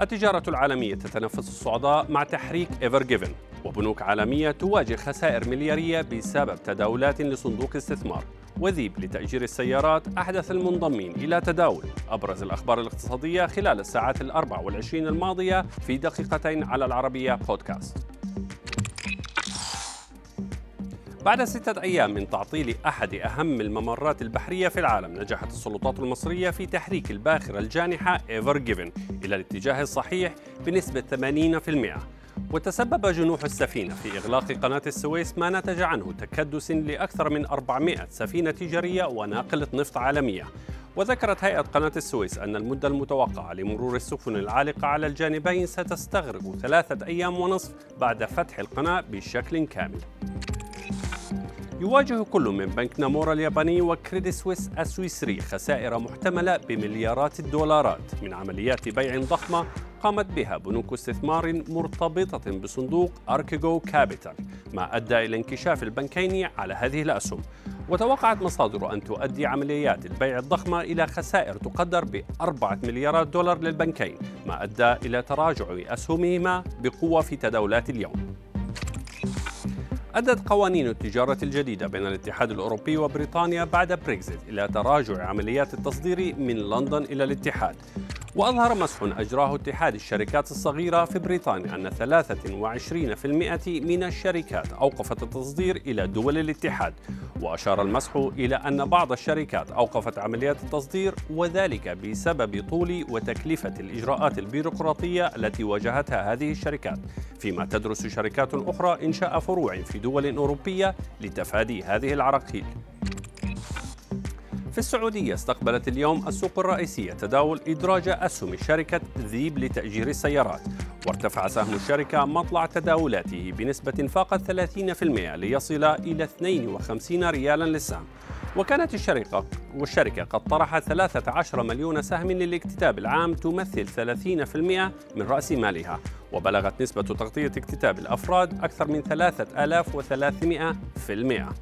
التجارة العالمية تتنفس الصعداء مع تحريك Ever Given وبنوك عالمية تواجه خسائر مليارية بسبب تداولات لصندوق استثمار. وذيب لتأجير السيارات أحدث المنضمين إلى تداول. أبرز الأخبار الاقتصادية خلال الساعات الأربع والعشرين الماضية في دقيقتين على العربية بودكاست. بعد ستة أيام من تعطيل أحد أهم الممرات البحرية في العالم نجحت السلطات المصرية في تحريك الباخرة الجانحة Ever Given إلى الاتجاه الصحيح بنسبة 80% وتسبب جنوح السفينة في إغلاق قناة السويس ما نتج عنه تكدس لأكثر من 400 سفينة تجارية وناقلة نفط عالمية. وذكرت هيئة قناة السويس أن المدة المتوقعة لمرور السفن العالقة على الجانبين ستستغرق ثلاثة أيام ونصف بعد فتح القناة بشكل كامل. يواجه كل من بنك نامورا الياباني وكريدي سويس السويسري خسائر محتملة بمليارات الدولارات من عمليات بيع ضخمة قامت بها بنوك استثمار مرتبطة بصندوق Archegos Capital ما أدى إلى انكشاف البنكين على هذه الأسهم. وتوقعت مصادر أن تؤدي عمليات البيع الضخمة إلى خسائر تقدر بأربعة مليارات دولار للبنكين ما أدى إلى تراجع أسهمهما بقوة في تداولات اليوم. أدت قوانين التجارة الجديدة بين الاتحاد الأوروبي وبريطانيا بعد بريكزيت إلى تراجع عمليات التصدير من لندن إلى الاتحاد. وأظهر مسح أجراه اتحاد الشركات الصغيرة في بريطانيا أن 23% من الشركات أوقفت التصدير إلى دول الاتحاد وأشار المسح إلى أن بعض الشركات أوقفت عمليات التصدير وذلك بسبب طول وتكلفة الإجراءات البيروقراطية التي واجهتها هذه الشركات فيما تدرس شركات أخرى إنشاء فروع في دول أوروبية لتفادي هذه العراقيل. السعودية استقبلت اليوم السوق الرئيسية تداول إدراج أسهم شركة ذيب لتأجير السيارات. وارتفع سهم الشركة مطلع تداولاته بنسبة فاقت 30% ليصل إلى 52 ريالا للسهم. وكانت الشركة والشركة قد طرحت 13 مليون سهم للاكتتاب العام تمثل 30% من رأس مالها وبلغت نسبة تغطية اكتتاب الأفراد أكثر من 3300%